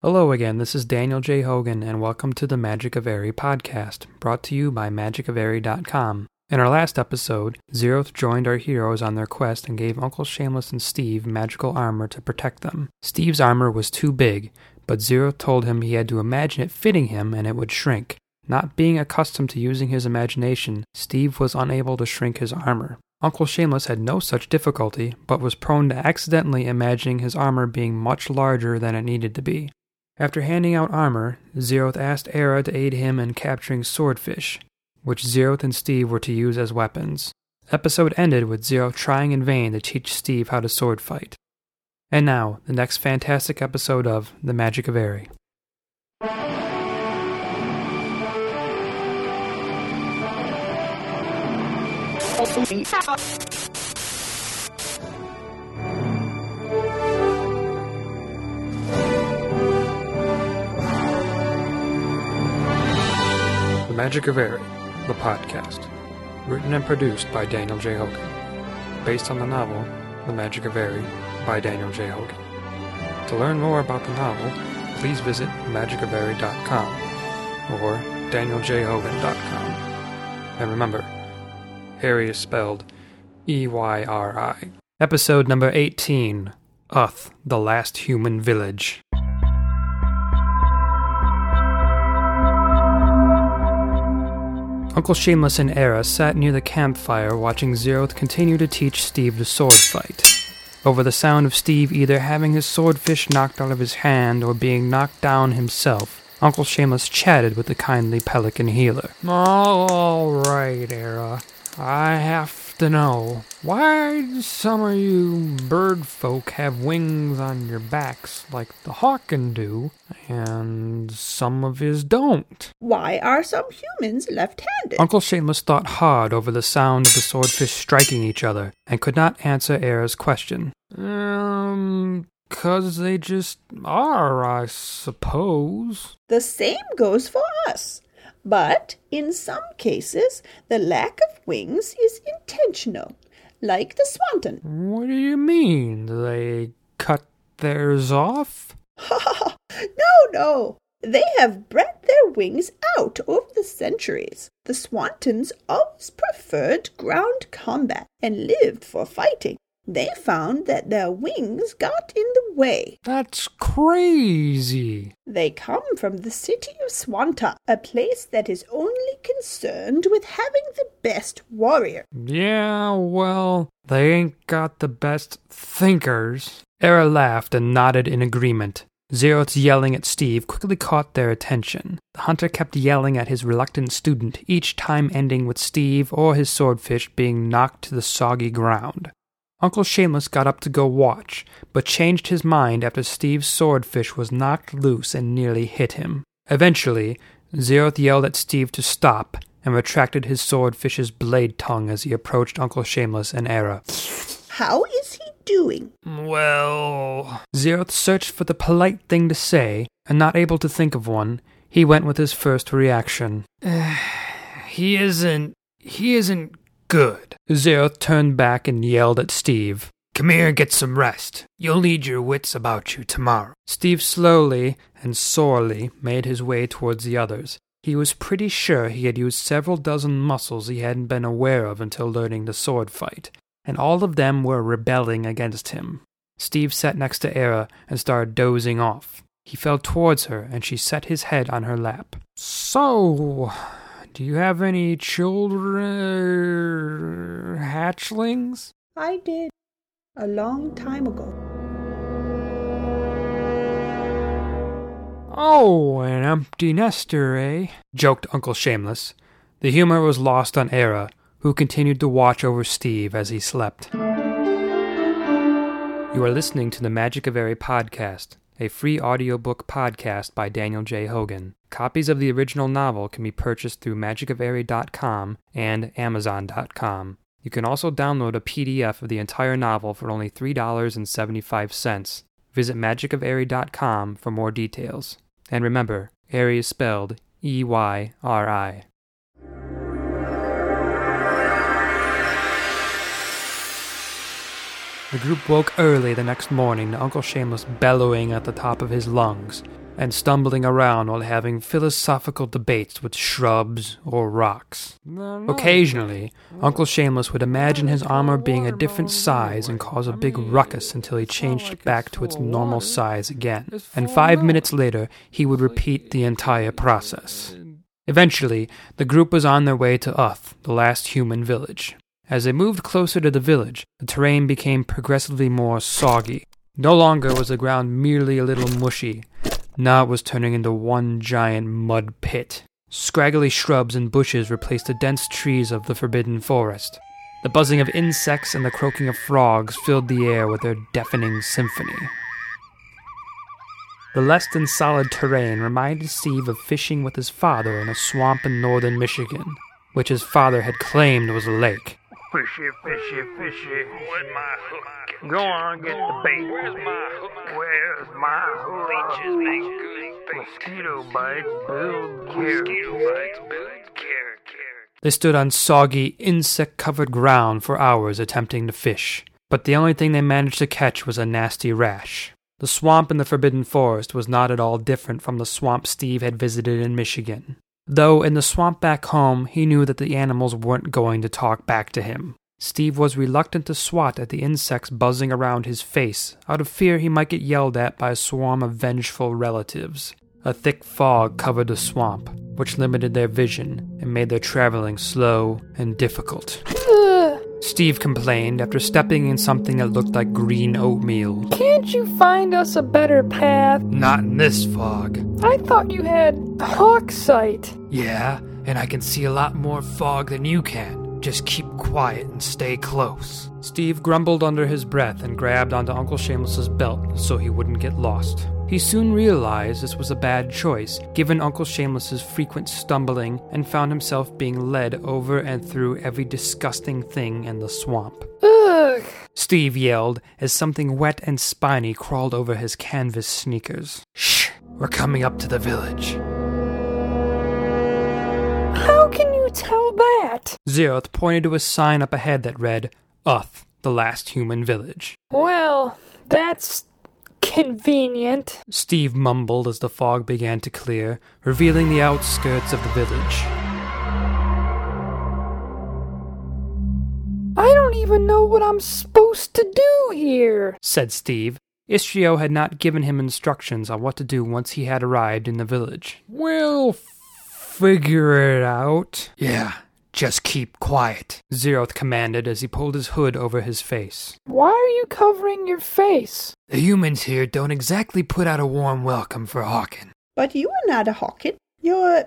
Hello again, this is Daniel J. Hogan, and welcome to the Magic of Eyri podcast, brought to you by magicofeyri.com. In our last episode, Zeroth joined our heroes on their quest and gave Uncle Shameless and Steve magical armor to protect them. Steve's armor was too big, but Zeroth told him he had to imagine it fitting him and it would shrink. Not being accustomed to using his imagination, Steve was unable to shrink his armor. Uncle Shameless had no such difficulty, but was prone to accidentally imagining his armor being much larger than it needed to be. After handing out armor, Zeroth asked Era to aid him in capturing swordfish, which Zeroth and Steve were to use as weapons. Episode ended with Zeroth trying in vain to teach Steve how to sword fight. And now, the next fantastic episode of The Magic of Eyri. Magic of Eyri, the podcast. Written and produced by Daniel J. Hogan. Based on the novel The Magic of Eyri by Daniel J. Hogan. To learn more about the novel, please visit magicofeyri.com or danieljhogan.com. And remember, Eyri is spelled E Y R I. Episode number 18 Uth, the Last Human Village. Uncle Shameless and Era sat near the campfire watching Zeroth continue to teach Steve the sword fight. Over the sound of Steve either having his swordfish knocked out of his hand or being knocked down himself, Uncle Shameless chatted with the kindly pelican healer. All right, Era. I have to know why do some of you bird folk have wings on your backs like the hawken do, and some of his don't? Why are some humans left handed? Uncle Shameless thought hard over the sound of the swordfish striking each other and could not answer Era's question. Um, cause they just are, I suppose. The same goes for us. But in some cases, the lack of wings is intentional, like the swanton. What do you mean? They cut theirs off? no, no. They have bred their wings out over the centuries. The swantons always preferred ground combat and lived for fighting they found that their wings got in the way. That's crazy. They come from the city of Swanta, a place that is only concerned with having the best warrior. Yeah, well, they ain't got the best thinkers. Era laughed and nodded in agreement. Zeroth's yelling at Steve quickly caught their attention. The hunter kept yelling at his reluctant student, each time ending with Steve or his swordfish being knocked to the soggy ground. Uncle Shameless got up to go watch, but changed his mind after Steve's swordfish was knocked loose and nearly hit him. Eventually, Zeroth yelled at Steve to stop and retracted his swordfish's blade tongue as he approached Uncle Shameless and Era. How is he doing? Well. Zeroth searched for the polite thing to say, and not able to think of one, he went with his first reaction. he isn't. He isn't Good. Zeroth turned back and yelled at Steve. Come here and get some rest. You'll need your wits about you tomorrow. Steve slowly and sorely made his way towards the others. He was pretty sure he had used several dozen muscles he hadn't been aware of until learning the sword fight, and all of them were rebelling against him. Steve sat next to Era and started dozing off. He fell towards her, and she set his head on her lap. So, do you have any children? Hatchlings? I did. A long time ago. Oh, an empty nester, eh? joked Uncle Shameless. The humor was lost on Era, who continued to watch over Steve as he slept. You are listening to the Magic of Eyri podcast, a free audiobook podcast by Daniel J. Hogan. Copies of the original novel can be purchased through magicofeyri.com and amazon.com. You can also download a PDF of the entire novel for only $3.75. Visit magicofeyri.com for more details. And remember, Eyri is spelled E Y R I. The group woke early the next morning Uncle Shameless bellowing at the top of his lungs. and stumbling around while having philosophical debates with shrubs or rocks. Occasionally, Uncle Shameless would imagine his armor being a different size and cause a big ruckus until he changed back to its normal size again. And five minutes later, he would repeat the entire process. Eventually, the group was on their way to Uth, the last human village. As they moved closer to the village, the terrain became progressively more soggy. No longer was the ground merely a little mushy. Now it was turning into one giant mud pit. Scraggly shrubs and bushes replaced the dense trees of the forbidden forest. The buzzing of insects and the croaking of frogs filled the air with their deafening symphony. The less than solid terrain reminded Steve of fishing with his father in a swamp in northern Michigan, which his father had claimed was a lake. Fishy, fishy, fishy. Where's my hook? Go on, get the bait. Where's my hook? Where's my hook? Leeches make good Mosquito bites build Mosquito bites build character. They stood on soggy, insect covered ground for hours attempting to fish, but the only thing they managed to catch was a nasty rash. The swamp in the Forbidden Forest was not at all different from the swamp Steve had visited in Michigan. Though in the swamp back home, he knew that the animals weren't going to talk back to him. Steve was reluctant to swat at the insects buzzing around his face, out of fear he might get yelled at by a swarm of vengeful relatives. A thick fog covered the swamp, which limited their vision and made their traveling slow and difficult. Steve complained after stepping in something that looked like green oatmeal. Can't you find us a better path? Not in this fog. I thought you had hawk sight. Yeah, and I can see a lot more fog than you can. Just keep quiet and stay close. Steve grumbled under his breath and grabbed onto Uncle Shameless's belt so he wouldn't get lost. He soon realized this was a bad choice, given Uncle Shameless's frequent stumbling, and found himself being led over and through every disgusting thing in the swamp. Ugh. Steve yelled as something wet and spiny crawled over his canvas sneakers. Shh, we're coming up to the village. How can you tell that? Zeroth pointed to a sign up ahead that read, Uth, the last human village. Well, that's convenient. Steve mumbled as the fog began to clear, revealing the outskirts of the village. I don't even know what I'm supposed to do here. said Steve. Istrio had not given him instructions on what to do once he had arrived in the village. We'll figure it out. Yeah, just keep quiet, Zeroth commanded as he pulled his hood over his face. Why are you covering your face? The humans here don't exactly put out a warm welcome for Hawken. But you are not a Hawken. You're.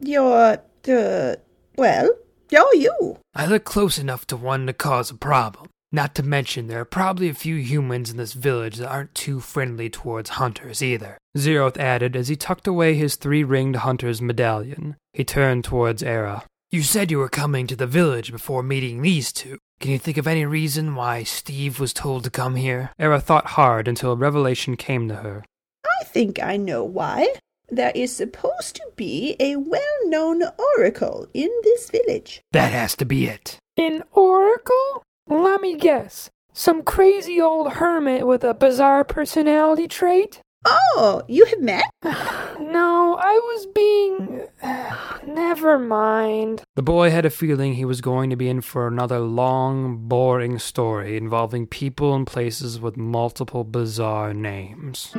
You're. Uh, well, you're you. I look close enough to one to cause a problem. Not to mention, there are probably a few humans in this village that aren't too friendly towards hunters either. Zeroth added as he tucked away his three ringed hunter's medallion. He turned towards Era. You said you were coming to the village before meeting these two. Can you think of any reason why Steve was told to come here? Era thought hard until a revelation came to her. I think I know why. There is supposed to be a well known oracle in this village. That has to be it. An oracle? Let me guess. Some crazy old hermit with a bizarre personality trait? Oh, you have met? No, I was being. Never mind. The boy had a feeling he was going to be in for another long, boring story involving people and places with multiple bizarre names.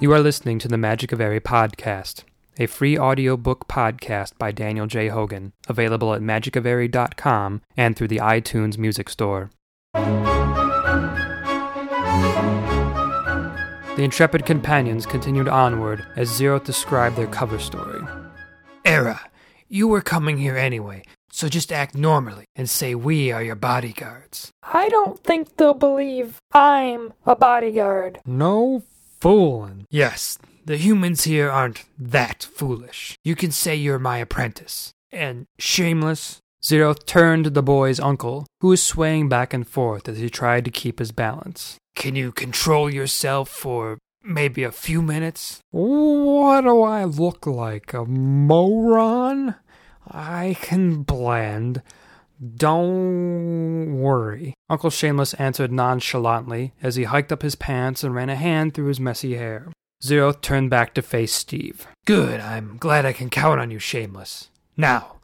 You are listening to the Magic of Eyri podcast, a free audiobook podcast by Daniel J. Hogan, available at magicofeyri.com and through the iTunes Music Store. The intrepid companions continued onward as Zeroth described their cover story. Era, you were coming here anyway, so just act normally and say we are your bodyguards. I don't think they'll believe I'm a bodyguard. No fooling. Yes, the humans here aren't that foolish. You can say you're my apprentice. And shameless. Zeroth turned to the boy's uncle, who was swaying back and forth as he tried to keep his balance. Can you control yourself for maybe a few minutes? What do I look like? A moron? I can blend. Don't worry, Uncle Shameless answered nonchalantly as he hiked up his pants and ran a hand through his messy hair. Zeroth turned back to face Steve. Good, I'm glad I can count on you, Shameless. Now,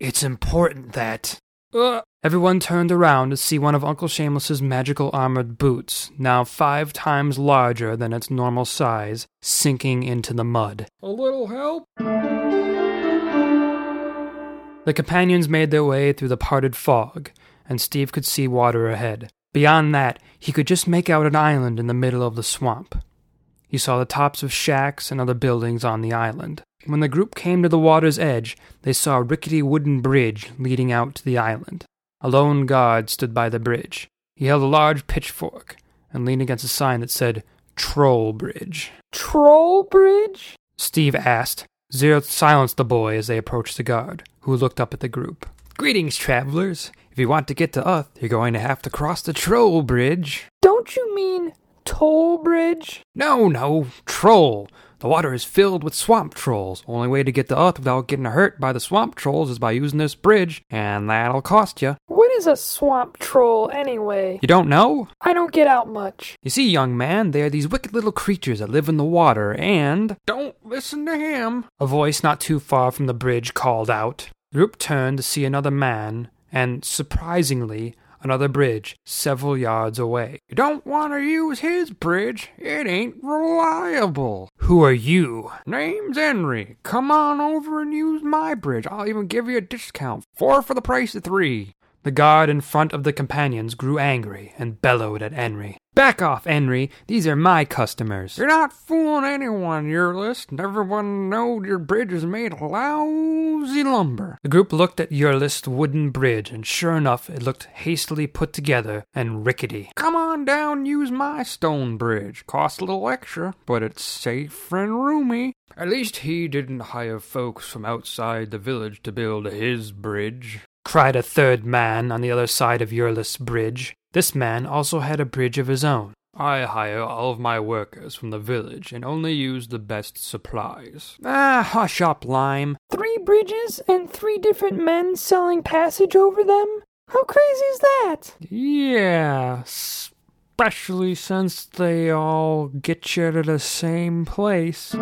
it's important that. Uh, everyone turned around to see one of Uncle Shameless's magical armored boots, now five times larger than its normal size, sinking into the mud. A little help? The companions made their way through the parted fog, and Steve could see water ahead. Beyond that, he could just make out an island in the middle of the swamp. He saw the tops of shacks and other buildings on the island. When the group came to the water's edge, they saw a rickety wooden bridge leading out to the island. A lone guard stood by the bridge. He held a large pitchfork and leaned against a sign that said Troll Bridge. Troll Bridge? Steve asked. Zeroth silenced the boy as they approached the guard, who looked up at the group. Greetings, travelers. If you want to get to Uth, you're going to have to cross the Troll Bridge. Don't you mean Toll Bridge? No, no, troll. The water is filled with swamp trolls. Only way to get to Uth without getting hurt by the swamp trolls is by using this bridge, and that'll cost you. What is a swamp troll anyway? You don't know? I don't get out much. You see, young man, they are these wicked little creatures that live in the water, and. Don't listen to him! A voice not too far from the bridge called out. Group turned to see another man, and, surprisingly, another bridge several yards away. You don't want to use his bridge. It ain't reliable. Who are you? Name's Henry. Come on over and use my bridge. I'll even give you a discount. Four for the price of three. The guard in front of the companions grew angry and bellowed at Henry. Back off, Henry. These are my customers. You're not fooling anyone, Eurlist. Everyone knows your bridge is made of lousy lumber. The group looked at Eurlist's wooden bridge, and sure enough, it looked hastily put together and rickety. Come on down use my stone bridge. Costs a little extra, but it's safe and roomy. At least he didn't hire folks from outside the village to build his bridge cried a third man on the other side of Eurlist's bridge. This man also had a bridge of his own. I hire all of my workers from the village and only use the best supplies. Ah, hush up, Lime. Three bridges and three different men selling passage over them? How crazy is that? Yeah, especially since they all get you to the same place.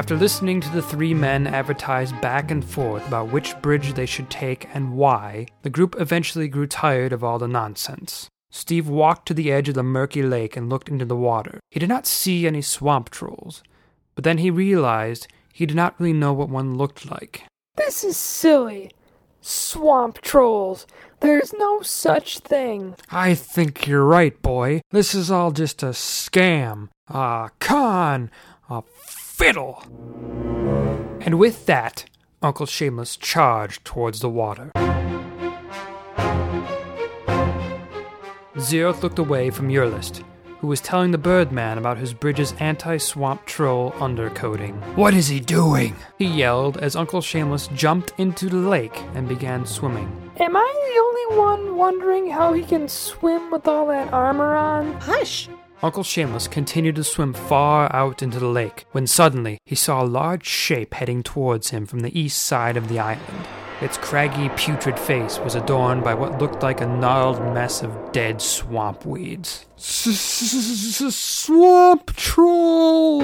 After listening to the three men advertise back and forth about which bridge they should take and why, the group eventually grew tired of all the nonsense. Steve walked to the edge of the murky lake and looked into the water. He did not see any swamp trolls, but then he realized he did not really know what one looked like. This is silly. Swamp trolls. There's no such thing. I think you're right, boy. This is all just a scam, a con, a fiddle. And with that, Uncle Shameless charged towards the water. Zeroth looked away from Eurlist, who was telling the Birdman about his bridge's anti swamp troll undercoating. What is he doing? He yelled as Uncle Shameless jumped into the lake and began swimming. Am I the only one wondering how he can swim with all that armor on? Hush! Uncle Shameless continued to swim far out into the lake when suddenly he saw a large shape heading towards him from the east side of the island. Its craggy, putrid face was adorned by what looked like a gnarled mess of dead swamp weeds. Swamp troll!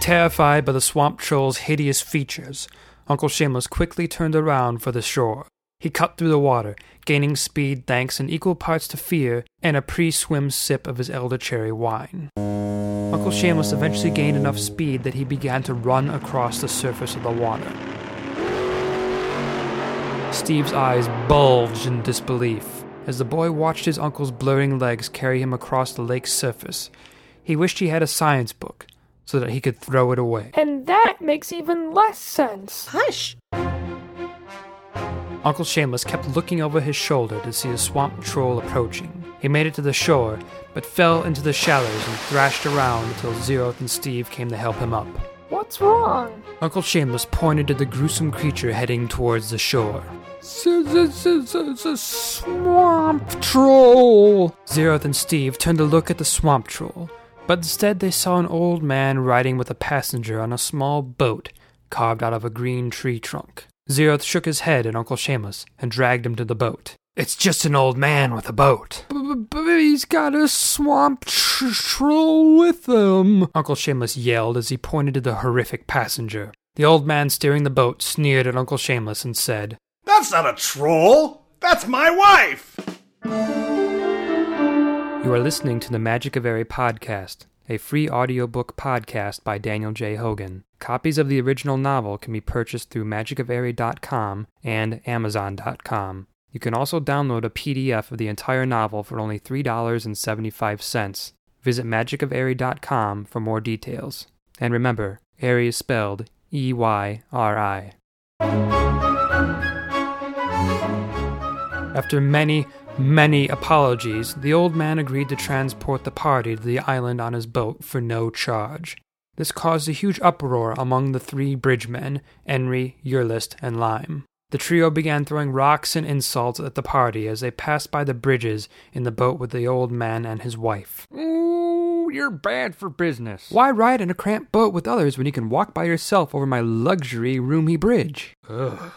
Terrified by the swamp troll's hideous features, Uncle Shameless quickly turned around for the shore. He cut through the water, gaining speed thanks in equal parts to fear and a pre swim sip of his eldercherry wine. Uncle Shameless eventually gained enough speed that he began to run across the surface of the water. Steve's eyes bulged in disbelief as the boy watched his uncle's blurring legs carry him across the lake's surface. He wished he had a science book so that he could throw it away. And that makes even less sense. Hush! Uncle Shameless kept looking over his shoulder to see a swamp troll approaching. He made it to the shore, but fell into the shallows and thrashed around until Zeroth and Steve came to help him up. What's wrong? Uncle Shameless pointed to the gruesome creature heading towards the shore. It's a swamp troll! Zeroth and Steve turned to look at the swamp troll, but instead they saw an old man riding with a passenger on a small boat carved out of a green tree trunk. Zeroth shook his head at Uncle Shameless and dragged him to the boat. It's just an old man with a boat. But he's got a swamp tr- troll with him, Uncle Shameless yelled as he pointed to the horrific passenger. The old man steering the boat sneered at Uncle Shameless and said, That's not a troll. That's my wife. You are listening to the Magic of Eyri podcast, a free audiobook podcast by Daniel J. Hogan. Copies of the original novel can be purchased through magicofeyri.com and amazon.com. You can also download a PDF of the entire novel for only $3.75. Visit magicofeyri.com for more details. And remember, Eyri is spelled E Y R I. After many, many apologies, the old man agreed to transport the party to the island on his boat for no charge. This caused a huge uproar among the three bridgemen, Henry, Eurlist, and Lime. The trio began throwing rocks and insults at the party as they passed by the bridges in the boat with the old man and his wife. Ooh, you're bad for business. Why ride in a cramped boat with others when you can walk by yourself over my luxury, roomy bridge? Ugh,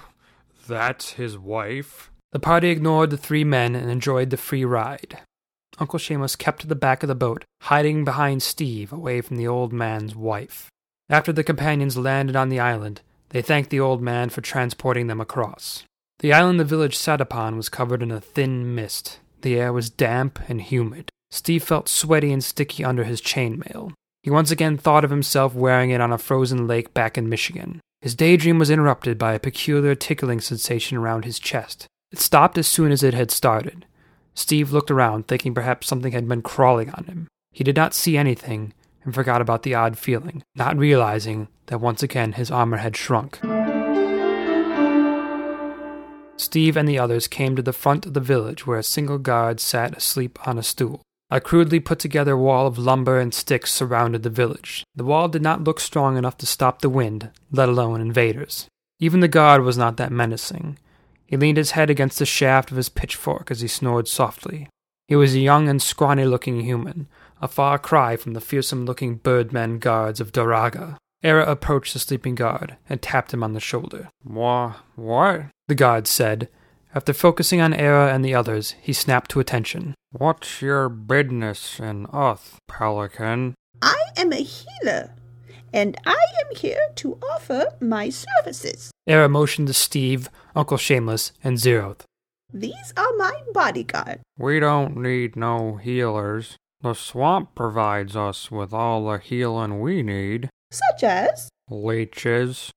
that's his wife. The party ignored the three men and enjoyed the free ride. Uncle Shameless kept to the back of the boat, hiding behind Steve, away from the old man's wife. After the companions landed on the island, they thanked the old man for transporting them across. The island the village sat upon was covered in a thin mist. The air was damp and humid. Steve felt sweaty and sticky under his chainmail. He once again thought of himself wearing it on a frozen lake back in Michigan. His daydream was interrupted by a peculiar tickling sensation around his chest. It stopped as soon as it had started. Steve looked around, thinking perhaps something had been crawling on him. He did not see anything and forgot about the odd feeling, not realizing that once again his armor had shrunk. Steve and the others came to the front of the village where a single guard sat asleep on a stool. A crudely put together wall of lumber and sticks surrounded the village. The wall did not look strong enough to stop the wind, let alone invaders. Even the guard was not that menacing. He leaned his head against the shaft of his pitchfork as he snored softly. He was a young and scrawny looking human, a far cry from the fearsome looking birdmen guards of Doraga. Era approached the sleeping guard and tapped him on the shoulder. Wha- what? The guard said. After focusing on Era and the others, he snapped to attention. What's your business in Uth, Pelican? I am a healer, and I am here to offer my services. Era motioned to Steve, Uncle Shameless, and Zeroth. These are my bodyguard. We don't need no healers. The swamp provides us with all the healing we need. Such as Leeches.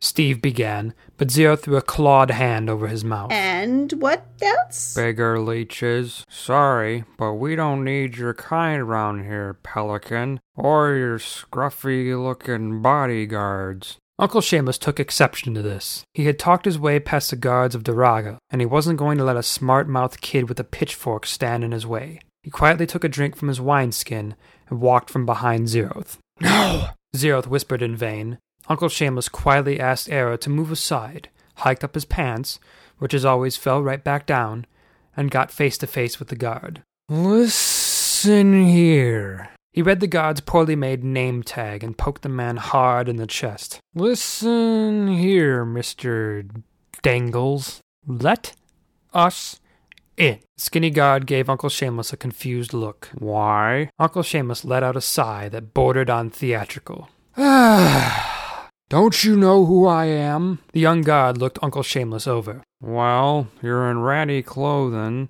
Steve began, but Zero threw a clawed hand over his mouth. and what else? Bigger leeches. Sorry, but we don't need your kind around here, Pelican. Or your scruffy looking bodyguards. Uncle Shameless took exception to this. He had talked his way past the guards of Doraga, and he wasn't going to let a smart mouthed kid with a pitchfork stand in his way. He quietly took a drink from his wineskin and walked from behind Zeroth. No! Zeroth whispered in vain. Uncle Shameless quietly asked Era to move aside, hiked up his pants, which as always fell right back down, and got face to face with the guard. Listen here. He read the guard's poorly made name tag and poked the man hard in the chest. Listen here, Mr. Dangles. Let us in. Skinny guard gave Uncle Shameless a confused look. Why? Uncle Shameless let out a sigh that bordered on theatrical. Don't you know who I am? The young god looked Uncle Shameless over. Well, you're in ratty clothing,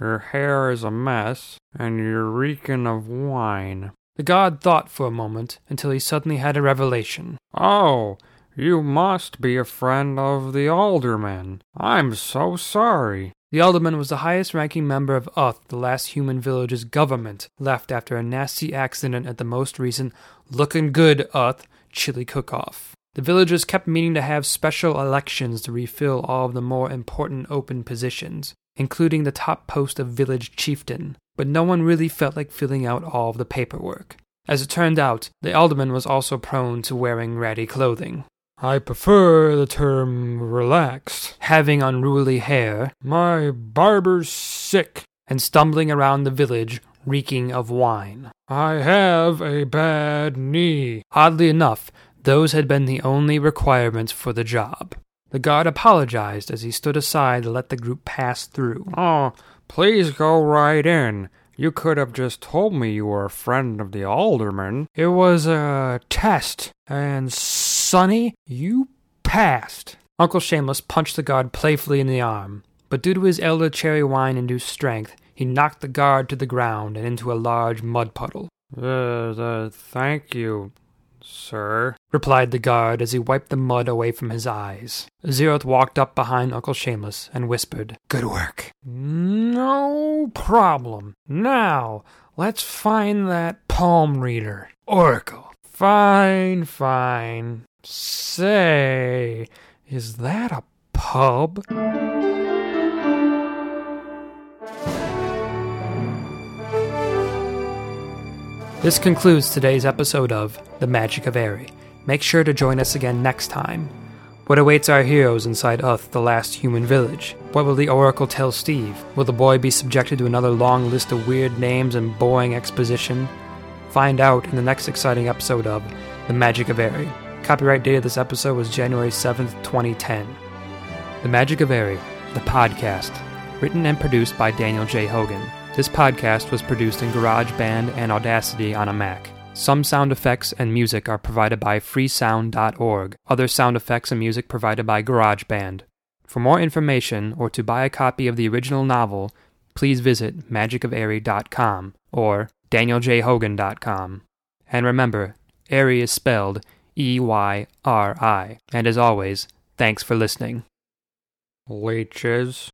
your hair is a mess, and you're reeking of wine. The god thought for a moment until he suddenly had a revelation. Oh, you must be a friend of the alderman. I'm so sorry. The alderman was the highest ranking member of Uth, the last human village's government, left after a nasty accident at the most recent Lookin' Good Uth chili cook off. The villagers kept meaning to have special elections to refill all of the more important open positions, including the top post of village chieftain, but no one really felt like filling out all of the paperwork. As it turned out, the alderman was also prone to wearing ratty clothing. I prefer the term relaxed. Having unruly hair, my barber's sick, and stumbling around the village, reeking of wine. I have a bad knee. Oddly enough, those had been the only requirements for the job. The guard apologized as he stood aside to let the group pass through. Oh, please go right in. You could have just told me you were a friend of the alderman. It was a test, and Sonny, you passed. Uncle Shameless punched the guard playfully in the arm, but due to his elder cherry wine induced strength, he knocked the guard to the ground and into a large mud puddle. Uh, uh, thank you, sir, replied the guard as he wiped the mud away from his eyes. Zeroth walked up behind Uncle Shameless and whispered, Good work. No problem. Now, let's find that palm reader. Oracle. Fine, fine. Say, is that a pub? This concludes today's episode of The Magic of Eyri. Make sure to join us again next time. What awaits our heroes inside Uth, the last human village? What will the Oracle tell Steve? Will the boy be subjected to another long list of weird names and boring exposition? Find out in the next exciting episode of The Magic of Eyri. Copyright date of this episode was January 7th, 2010. The Magic of Eyri, the podcast, written and produced by Daniel J. Hogan. This podcast was produced in GarageBand and Audacity on a Mac. Some sound effects and music are provided by freesound.org. Other sound effects and music provided by GarageBand. For more information or to buy a copy of the original novel, please visit magicofeyri.com or danieljhogan.com. And remember, Eyri is spelled E Y R I. And as always, thanks for listening. Leeches.